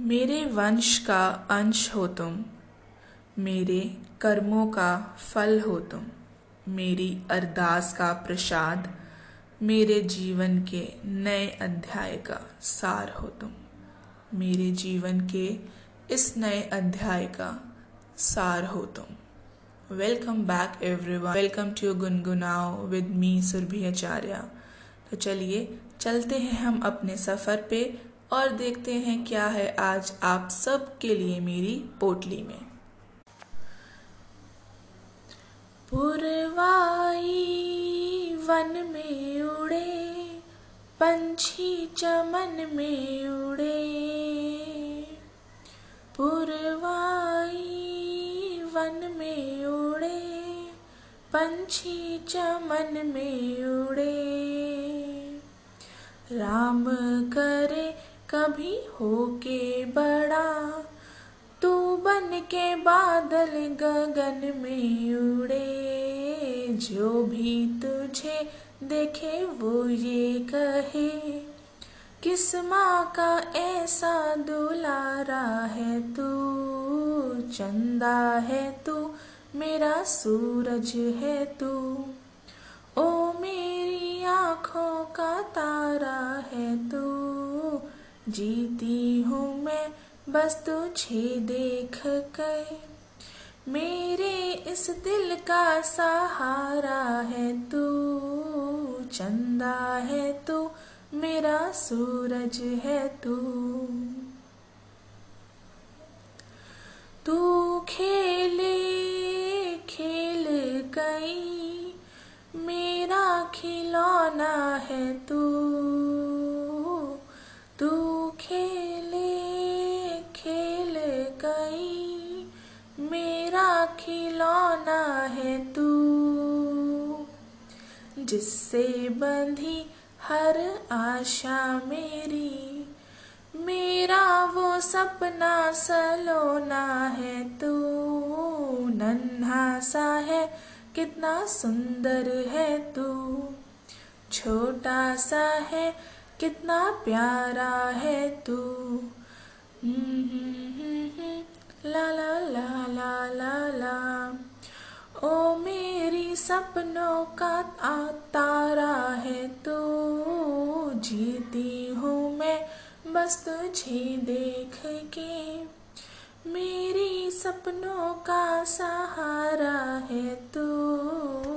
मेरे वंश का अंश हो तुम, मेरे कर्मों का फल हो तुम, मेरी अरदास का प्रसाद, मेरे जीवन के नए अध्याय का सार हो तुम, मेरे जीवन के इस नए अध्याय का सार हो तुम। Welcome back everyone welcome to गुनगुनाओ with me Surabhi Acharya तो चलिए, चलते हैं हम अपने सफ़र पे। और देखते हैं क्या है आज आप सब के लिए मेरी पोटली में। पुरवाई वन में उड़े, पंछी चमन में उड़े। पुरवाई वन में उड़े, पंछी चमन में उड़े। राम करे कभी हो के बड़ा, तू बन के बादल गगन में उड़े। जो भी तुझे देखे वो ये कहे किस माँ का ऐसा दुलारा है तू, चंदा है तू, मेरा सूरज है तू। ओ मेरी आँखों का तारा है तू जीती हूँ मैं, बस तुझे देख कर। मेरे इस दिल का सहारा है तू, चंदा है तू, मेरा सूरज है तू। तू खेले, खेल कई मेरा खिलौना है तू। खिलौना है तू, जिससे बंधी हर आशा मेरी। मेरा वो सपना सलोना है तू, नन्हा सा है, कितना सुंदर है तू। छोटा सा है कितना प्यारा है तू। ला ला ला ला ला ला। ओ मेरी सपनों का तारा है तू। जीती हूँ मैं बस तुझे देख के। मेरी सपनों का सहारा है तू।